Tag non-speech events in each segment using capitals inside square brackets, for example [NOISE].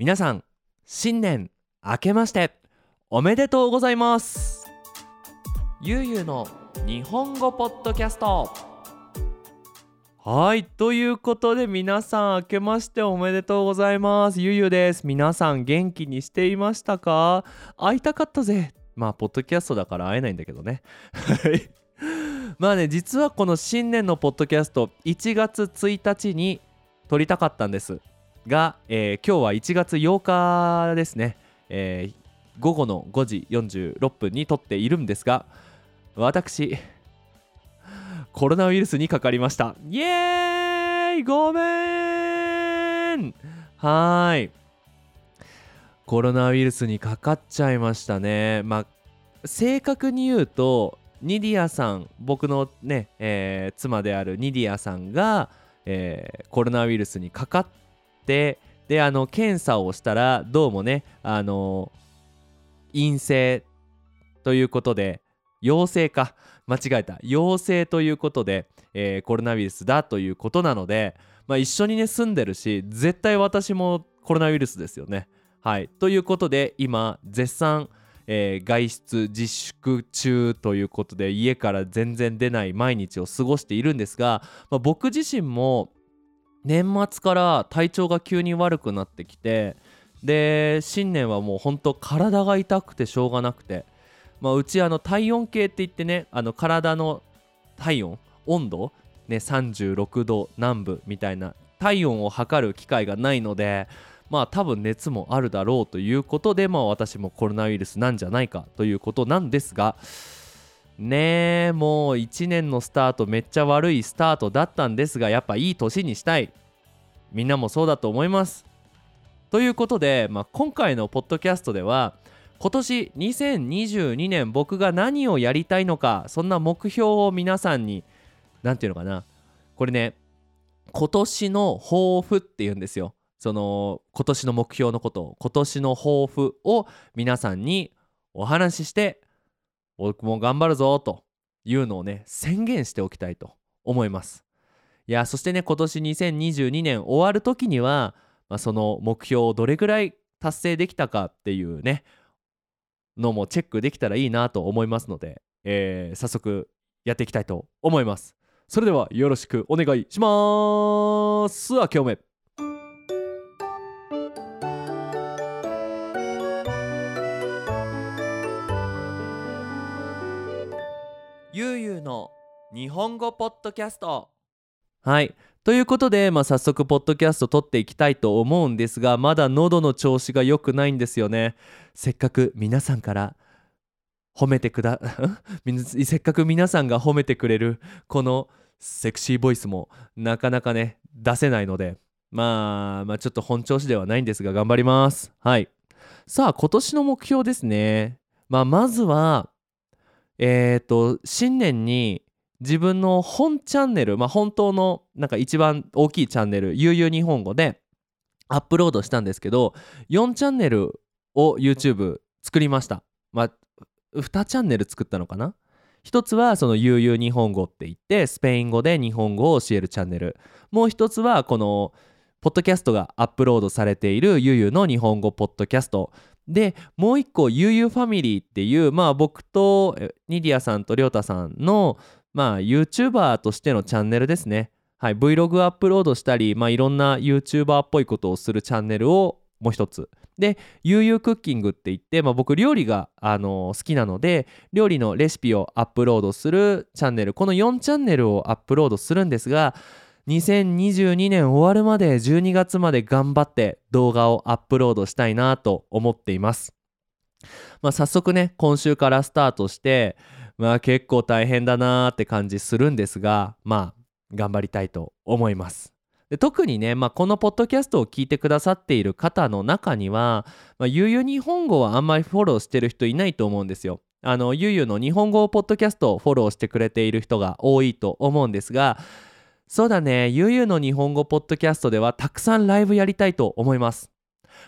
皆さん新年明けましておめでとうございます。ゆうゆうの日本語ポッドキャスト。はいということで皆さん明けましておめでとうございます。ゆうゆうです。皆さん元気にしていましたか？会いたかったぜ。まあポッドキャストだから会えないんだけどね。はい。[LAUGHS] まあね実はこの新年のポッドキャスト1月1日に撮りたかったんです。が、えー今日は1月8日ですね、えー午後の5時46分に撮っているんですが私コロナウイルスにかかりました。イエーイ！ごめん！はい。コロナウイルスにかかっちゃいましたね。まあ正確に言うとニディアさん僕のね、えー妻であるニディアさんが、えーコロナウイルスにかかってであの検査をしたらどうもねあの陰性ということで陽性か間違えた陽性ということで、えーコロナウイルスだということなので、まあ、一緒にね住んでるし絶対私もコロナウイルスですよね。はいということで今絶賛、えー外出自粛中ということで家から全然出ない毎日を過ごしているんですが、まあ、僕自身も年末から体調が急に悪くなってきてで新年はもうほんと体が痛くてしょうがなくて、まあ、うちあの体温計って言ってねあの体の体温温度、ね、36度南部みたいな体温を測る機会がないのでまあ多分熱もあるだろうということで、まあ、私もコロナウイルスなんじゃないかということなんですがねえもう1年のスタートめっちゃ悪いスタートだったんですがやっぱいい年にしたい。みんなもそうだと思います。ということで、まあ、今回のポッドキャストでは今年2022年僕が何をやりたいのかそんな目標を皆さんに何て言うのかな。これね今年の抱負って言うんですよ。その今年の目標のことを今年の抱負を皆さんにお話しして僕も頑張るぞというのをね宣言しておきたいと思います。いやそしてね今年2022年終わる時には、まあ、その目標をどれぐらい達成できたかっていうねのもチェックできたらいいなと思いますので、えー早速やっていきたいと思います。それではよろしくお願いします。あ今日め日本語ポッドキャスト。はい。ということで、まあ、早速ポッドキャスト撮っていきたいと思うんですがまだ喉の調子が良くないんですよね。せっかく皆さんから褒めてくだ [LAUGHS] せっかく皆さんが褒めてくれるこのセクシーボイスもなかなかね出せないので。まあまあちょっと本調子ではないんですが頑張ります。はい。さあ今年の目標ですね。まあまずはえっ、と新年に自分の本チャンネルまあ本当のなんか一番大きいチャンネル悠々日本語でアップロードしたんですけど4チャンネルを YouTube 作りました。まあ2チャンネル作ったのかな？一つはその悠々日本語って言ってスペイン語で日本語を教えるチャンネル。もう一つはこのポッドキャストがアップロードされているゆうゆの日本語ポッドキャスト。でもう一個ゆうゆファミリーっていうまあ僕とニディアさんとりょうたさんのまあ YouTuber としてのチャンネルですね。はい。Vlog アップロードしたりまあいろんな YouTuber っぽいことをするチャンネルをもう一つ。でゆうゆうクッキングって言って、まあ、僕料理が、あの好きなので料理のレシピをアップロードするチャンネル。この4チャンネルをアップロードするんですが2022年終わるまで12月まで頑張って動画をアップロードしたいなと思っています。まあ、早速ね今週からスタートしてまあ結構大変だなーって感じするんですがまあ頑張りたいと思います。で特にね、まあ、このポッドキャストを聞いてくださっている方の中には、まあ、ゆうゆう日本語はあんまりフォローしてる人いないと思うんですよ。あのゆうゆうの日本語ポッドキャストをフォローしてくれている人が多いと思うんですがそうだねゆうゆうの日本語ポッドキャストではたくさんライブやりたいと思います。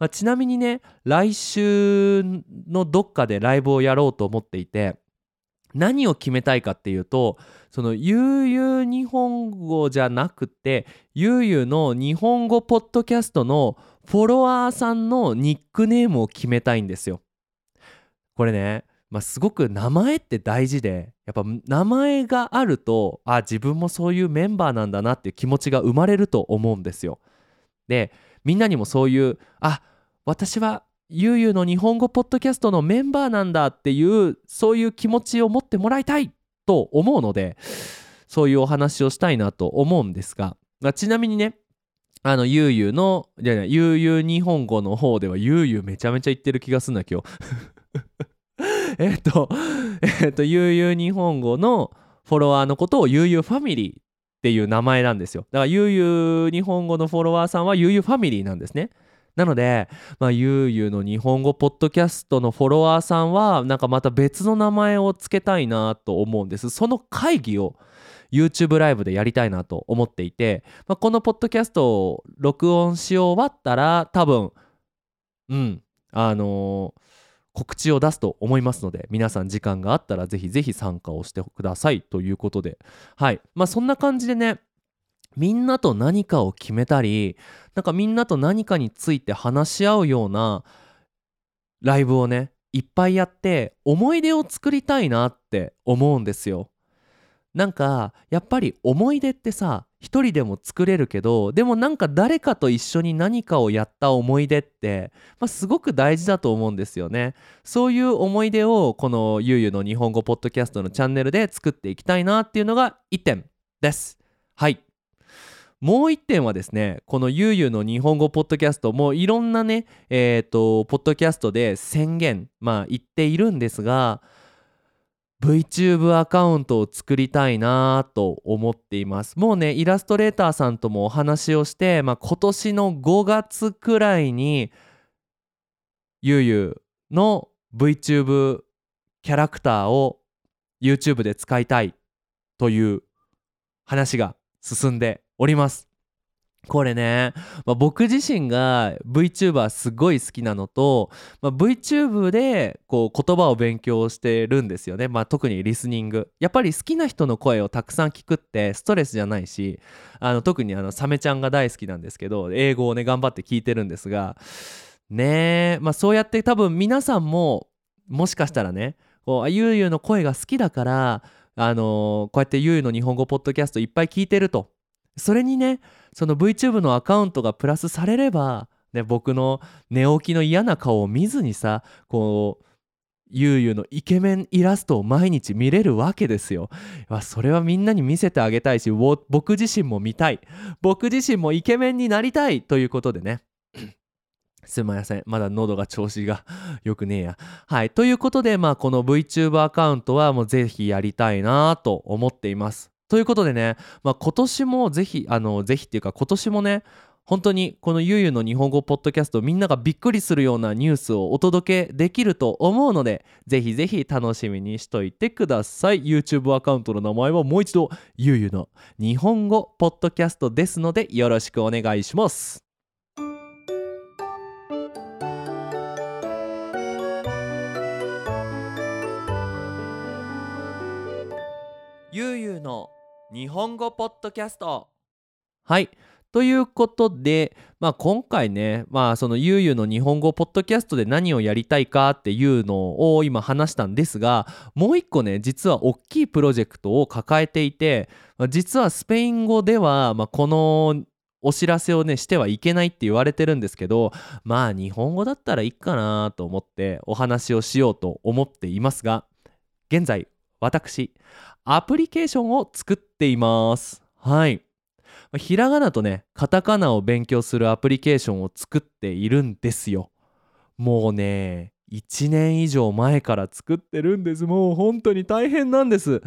まあ、ちなみにね来週のどっかでライブをやろうと思っていて何を決めたいかっていうとその悠々日本語じゃなくて悠々の日本語ポッドキャストのフォロワーさんのニックネームを決めたいんですよ。これね、まあ、すごく名前って大事でやっぱ名前があるとあ自分もそういうメンバーなんだなっていう気持ちが生まれると思うんですよ。でみんなにもそういうあ私はゆうゆうの日本語ポッドキャストのメンバーなんだっていうそういう気持ちを持ってもらいたいと思うのでそういうお話をしたいなと思うんですが、まあ、ちなみにねあのゆうゆうのいやいやゆうゆう日本語の方ではゆうゆうめちゃめちゃ言ってる気がすんだ今日。[LAUGHS] えっとえっとゆうゆう日本語のフォロワーのことをゆうゆうファミリーっていう名前なんですよ。だからゆうゆう日本語のフォロワーさんはゆうゆうファミリーなんですね。なので、まあ、ゆうゆうの日本語ポッドキャストのフォロワーさんは、なんかまた別の名前を付けたいなと思うんです。その会議を YouTube ライブでやりたいなと思っていて、まあ、このポッドキャストを録音し終わったら、多分、うん、あのー、告知を出すと思いますので皆さん時間があったらぜひぜひ参加をしてくださいということではいまあそんな感じでねみんなと何かを決めたりなんかみんなと何かについて話し合うようなライブをねいっぱいやって思い出を作りたいなって思うんですよ。なんかやっぱり思い出ってさ一人でも作れるけどでもなんか誰かと一緒に何かをやった思い出って、まあ、すごく大事だと思うんですよね。そういう思い出をこのゆうゆうの日本語ポッドキャストのチャンネルで作っていきたいなっていうのが1点です。はい。もう一点はですねこのゆうゆうの日本語ポッドキャストもいろんなねえっ、ー、とポッドキャストで宣言まあ言っているんですが VTube アカウントを作りたいなと思っています。もうねイラストレーターさんともお話をして、まあ、今年の5月くらいにゆうゆうの VTube キャラクターを YouTube で使いたいという話が進んでおります。これね、まあ、僕自身が VTuber すごい好きなのと、まあ、VTube でこう言葉を勉強してるんですよね、まあ、特にリスニング。やっぱり好きな人の声をたくさん聞くってストレスじゃないしあの特にあのサメちゃんが大好きなんですけど英語をね頑張って聞いてるんですがねえ、まあ、そうやって多分皆さんももしかしたらねこうゆうゆうの声が好きだからあのー、こうやってゆうゆうの日本語ポッドキャストいっぱい聞いてるとそれにねその VTube のアカウントがプラスされれば、ね、僕の寝起きの嫌な顔を見ずにさこうゆうゆうのイケメンイラストを毎日見れるわけですよ。それはみんなに見せてあげたいし僕自身も見たい僕自身もイケメンになりたいということでね [COUGHS] すいません。まだ喉が調子が良くねえや。はい。ということで、まあ、この VTuber アカウントはもうぜひやりたいなと思っています。ということでね、まあ、今年もぜひ、あの、ぜひっていうか今年もね、本当にこのゆうゆうの日本語ポッドキャストみんながびっくりするようなニュースをお届けできると思うのでぜひぜひ楽しみにしといてください。YouTube アカウントの名前はもう一度ゆうゆうの日本語ポッドキャストですのでよろしくお願いします。日本語ポッドキャスト。はい。ということで、まあ、今回ね、まあ、そのゆうゆうの日本語ポッドキャストで何をやりたいかっていうのを今話したんですがもう一個ね実は大きいプロジェクトを抱えていて実はスペイン語では、まあ、このお知らせをねしてはいけないって言われてるんですけどまあ日本語だったらいいかなと思ってお話をしようと思っていますが現在私アプリケーションを作っています。はい。ひらがなとねカタカナを勉強するアプリケーションを作っているんですよ。もうね1年以上前から作ってるんです。もう本当に大変なんです。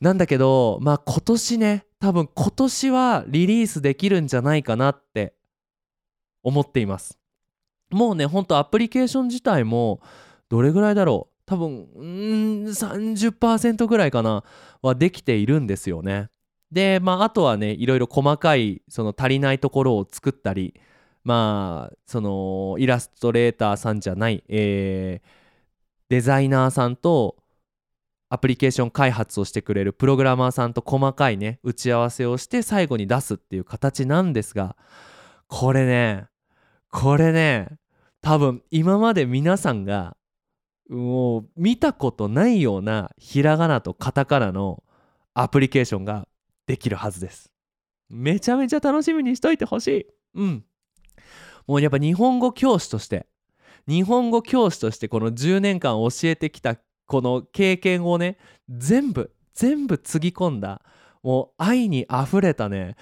なんだけどまあ今年ね多分今年はリリースできるんじゃないかなって思っています。もうねほんとアプリケーション自体もどれぐらいだろう？多分うん30%ぐらいかなはできているんですよね。でまああとはねいろいろ細かいその足りないところを作ったりまあそのイラストレーターさんじゃない、えー、デザイナーさんとアプリケーション開発をしてくれるプログラマーさんと細かいね打ち合わせをして最後に出すっていう形なんですがこれねこれね多分今まで皆さんがもう見たことないようなひらがなとカタカナのアプリケーションができるはずです。めちゃめちゃ楽しみにしといてほしい。うん。もうやっぱ日本語教師として日本語教師としてこの10年間教えてきたこの経験をね全部全部つぎ込んだもう愛にあふれたね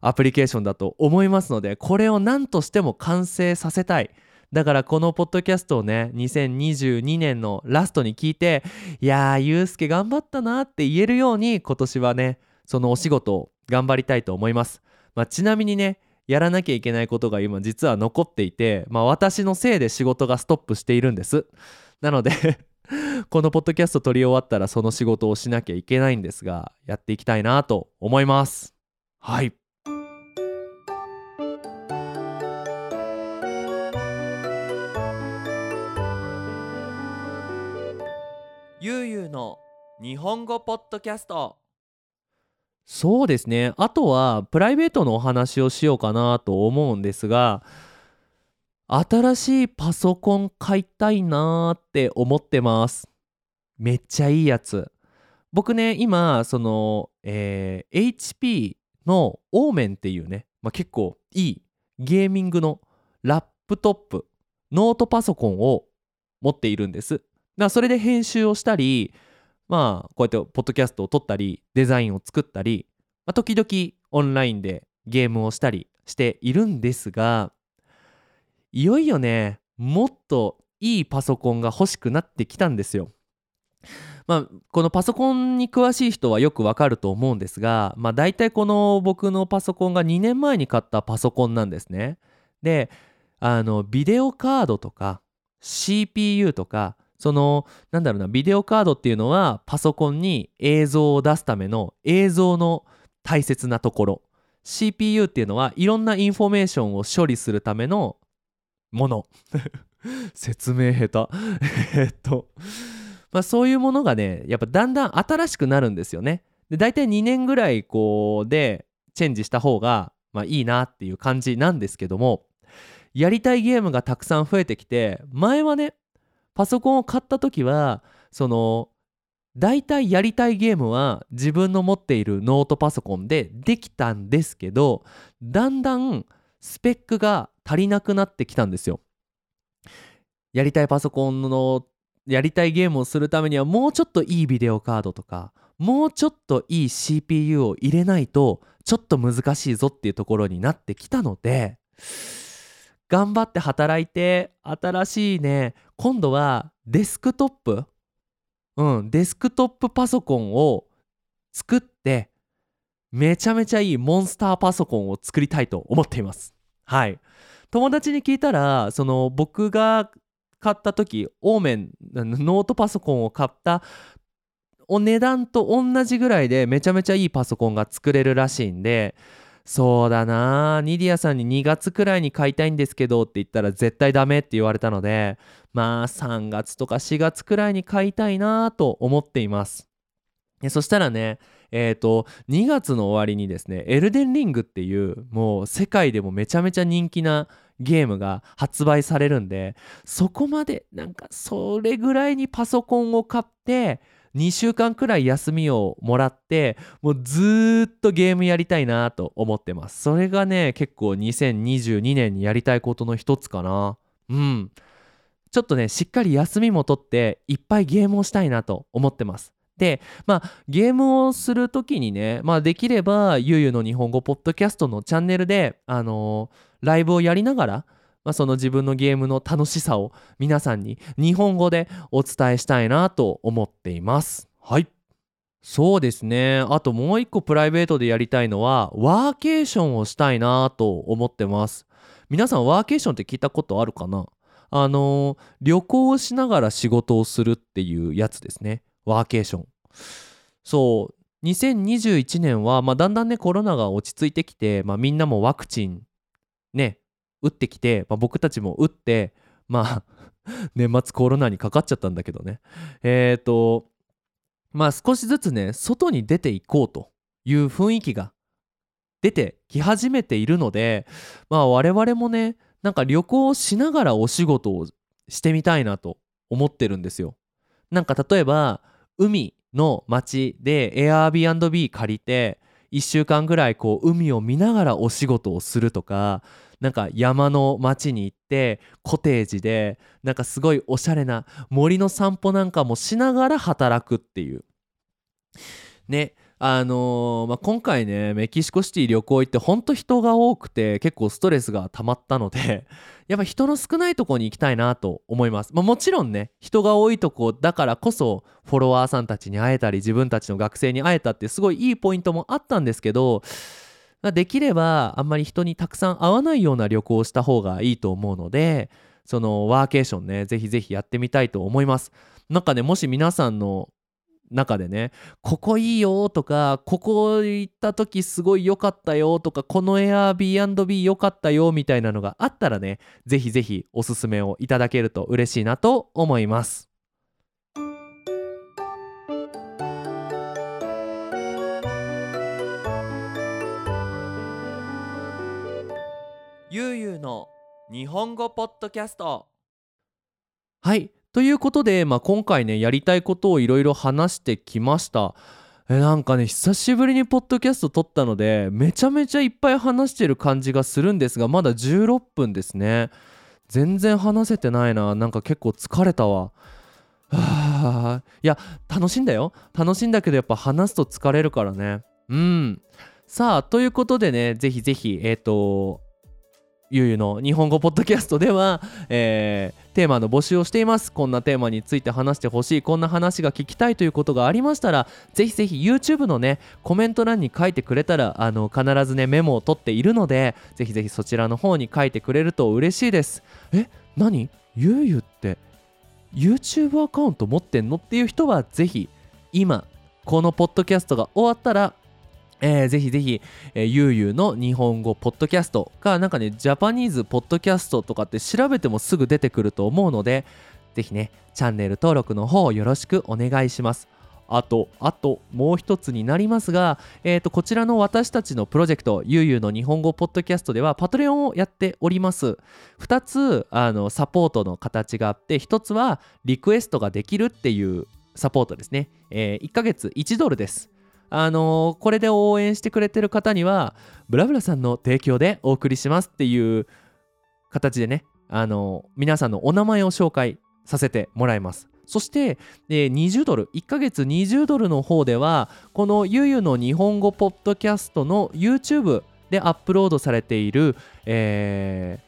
アプリケーションだと思いますのでこれを何としても完成させたい。だからこのポッドキャストをね2022年のラストに聞いていやーゆうすけ頑張ったなって言えるように今年はねそのお仕事を頑張りたいと思います、まあ、ちなみにねやらなきゃいけないことが今実は残っていて、まあ、私のせいで仕事がストップしているんです。なので [LAUGHS] このポッドキャスト撮り終わったらその仕事をしなきゃいけないんですがやっていきたいなと思います。はい。ゆうゆうの日本語ポッドキャスト。そうですね。あとはプライベートのお話をしようかなと思うんですが新しいパソコン買いたいなーって思ってます。めっちゃいいやつ。僕ね今その、えー、HP のオーメンっていうね、まあ、結構いいゲーミングのラップトップノートパソコンを持っているんです。だそれで編集をしたりまあこうやってポッドキャストを撮ったりデザインを作ったり、まあ、時々オンラインでゲームをしたりしているんですがいよいよねもっといいパソコンが欲しくなってきたんですよ。まあ、このパソコンに詳しい人はよくわかると思うんですが、まあ、大体この僕のパソコンが2年前に買ったパソコンなんですね。であのビデオカードとか CPU とかそのなんだろうなビデオカードっていうのはパソコンに映像を出すための映像の大切なところ。CPU っていうのはいろんなインフォメーションを処理するためのもの。[LAUGHS] 説明下手。[LAUGHS] えっと。まあそういうものがねやっぱだんだん新しくなるんですよね。で大体2年ぐらいこうでチェンジした方がまあいいなっていう感じなんですけどもやりたいゲームがたくさん増えてきて前はねパソコンを買った時はその大体やりたいゲームは自分の持っているノートパソコンでできたんですけどだんだんスペックが足りなくなってきたんですよ。やりたいパソコンのやりたいゲームをするためにはもうちょっといいビデオカードとかもうちょっといい CPU を入れないとちょっと難しいぞっていうところになってきたので頑張って働いて新しいね今度はデスクトップうんデスクトップパソコンを作ってめちゃめちゃいいモンスターパソコンを作りたいと思っています。はい。友達に聞いたらその僕が買った時オーメンノートパソコンを買ったお値段と同じぐらいでめちゃめちゃいいパソコンが作れるらしいんでそうだなニディアさんに2月くらいに買いたいんですけどって言ったら絶対ダメって言われたのでまあ3月とか4月くらいに買いたいなと思っています。そしたらねえっ、ー、と2月の終わりにですねエルデンリングっていうもう世界でもめちゃめちゃ人気なゲームが発売されるんでそこまでなんかそれぐらいにパソコンを買って2週間くらい休みをもらってもうずっとゲームやりたいなと思ってます。それがね結構2022年にやりたいことの一つかな。うん。ちょっとねしっかり休みも取っていっぱいゲームをしたいなと思ってます。でまあゲームをする時にねまあできればゆうゆうの日本語ポッドキャストのチャンネルであのー、ライブをやりながらまあ、その自分のゲームの楽しさを皆さんに日本語でお伝えしたいなと思っています。はい。そうですね。あともう一個プライベートでやりたいのはワーケーションをしたいなと思ってます。皆さんワーケーションって聞いたことあるかな？あのー、旅行をしながら仕事をするっていうやつですね。ワーケーション。そう。2021年は、まあ、だんだんねコロナが落ち着いてきて、まあ、みんなもワクチンね打ってきて、まあ、僕たちも打ってまあ [LAUGHS] 年末コロナにかかっちゃったんだけどねえっ、ー、とまあ少しずつね外に出ていこうという雰囲気が出てき始めているのでまあ我々もねなんか旅行をしながらお仕事をしてみたいなと思ってるんですよ。なんか例えば海の町で Airbnb 借りて1週間ぐらいこう海を見ながらお仕事をするとかなんか山の町に行ってコテージでなんかすごいおしゃれな森の散歩なんかもしながら働くっていう。ねあのーまあ、今回ねメキシコシティ旅行行ってほんと人が多くて結構ストレスが溜まったので [LAUGHS] やっぱ人の少ないとこに行きたいなと思います、まあ、もちろんね人が多いとこだからこそフォロワーさんたちに会えたり自分たちの学生に会えたってすごいいいポイントもあったんですけどまあ、できればあんまり人にたくさん会わないような旅行をした方がいいと思うのでそのワーケーションねぜひぜひやってみたいと思います。なんかねもし皆さんの中でねここいいよとかここ行った時すごい良かったよとかこの Airbnb 良かったよみたいなのがあったらねぜひぜひおすすめをいただけると嬉しいなと思います。ゆうゆうの日本語ポッドキャスト。はい。ということで、まあ、今回ねやりたいことをいろいろ話してきました。えなんかね久しぶりにポッドキャスト撮ったのでめちゃめちゃいっぱい話してる感じがするんですがまだ16分ですね。全然話せてないな。なんか結構疲れたわ。は [SIGHS] あいや楽しいんだよ。楽しいんだけどやっぱ話すと疲れるからね。うん。さあということでねぜひぜひえっ、ー、とゆうゆの日本語ポッドキャストでは、えー、テーマの募集をしています。こんなテーマについて話してほしい。こんな話が聞きたいということがありましたらぜひぜひ YouTube のねコメント欄に書いてくれたらあの必ずねメモを取っているのでぜひぜひそちらの方に書いてくれると嬉しいです。え何？ゆうゆって YouTube アカウント持ってんの？っていう人はぜひ今このポッドキャストが終わったらえー、ぜひぜひ、えー、ゆうゆうの日本語ポッドキャストか、なんかね、ジャパニーズポッドキャストとかって調べてもすぐ出てくると思うので、ぜひね、チャンネル登録の方よろしくお願いします。あと、あと、もう一つになりますが、えー、と、こちらの私たちのプロジェクト、ゆうゆうの日本語ポッドキャストでは、パトレオンをやっております。2つ、あの、サポートの形があって、1つは、リクエストができるっていうサポートですね。えー、1ヶ月1ドルです。あのー、これで応援してくれてる方にはブラブラさんの提供でお送りしますっていう形でね、あのー、皆さんのお名前を紹介させてもらいます。そして、えー、20ドル1ヶ月20ドルの方ではこのゆゆの日本語ポッドキャストの YouTube でアップロードされている、え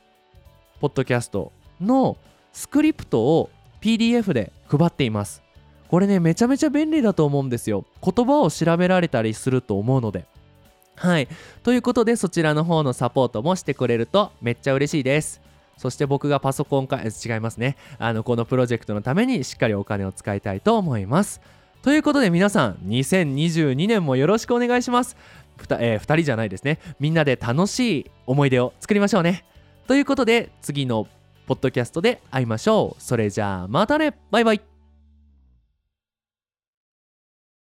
ー、ポッドキャストのスクリプトを PDF で配っています。これねめちゃめちゃ便利だと思うんですよ。言葉を調べられたりすると思うので。はい。ということでそちらの方のサポートもしてくれるとめっちゃ嬉しいです。そして僕がパソコンか違いますね。あのこのプロジェクトのためにしっかりお金を使いたいと思います。ということで皆さん2022年もよろしくお願いします。ふた、えー、2人じゃないですね。みんなで楽しい思い出を作りましょうね。ということで次のポッドキャストで会いましょう。それじゃあまたね。バイバイ。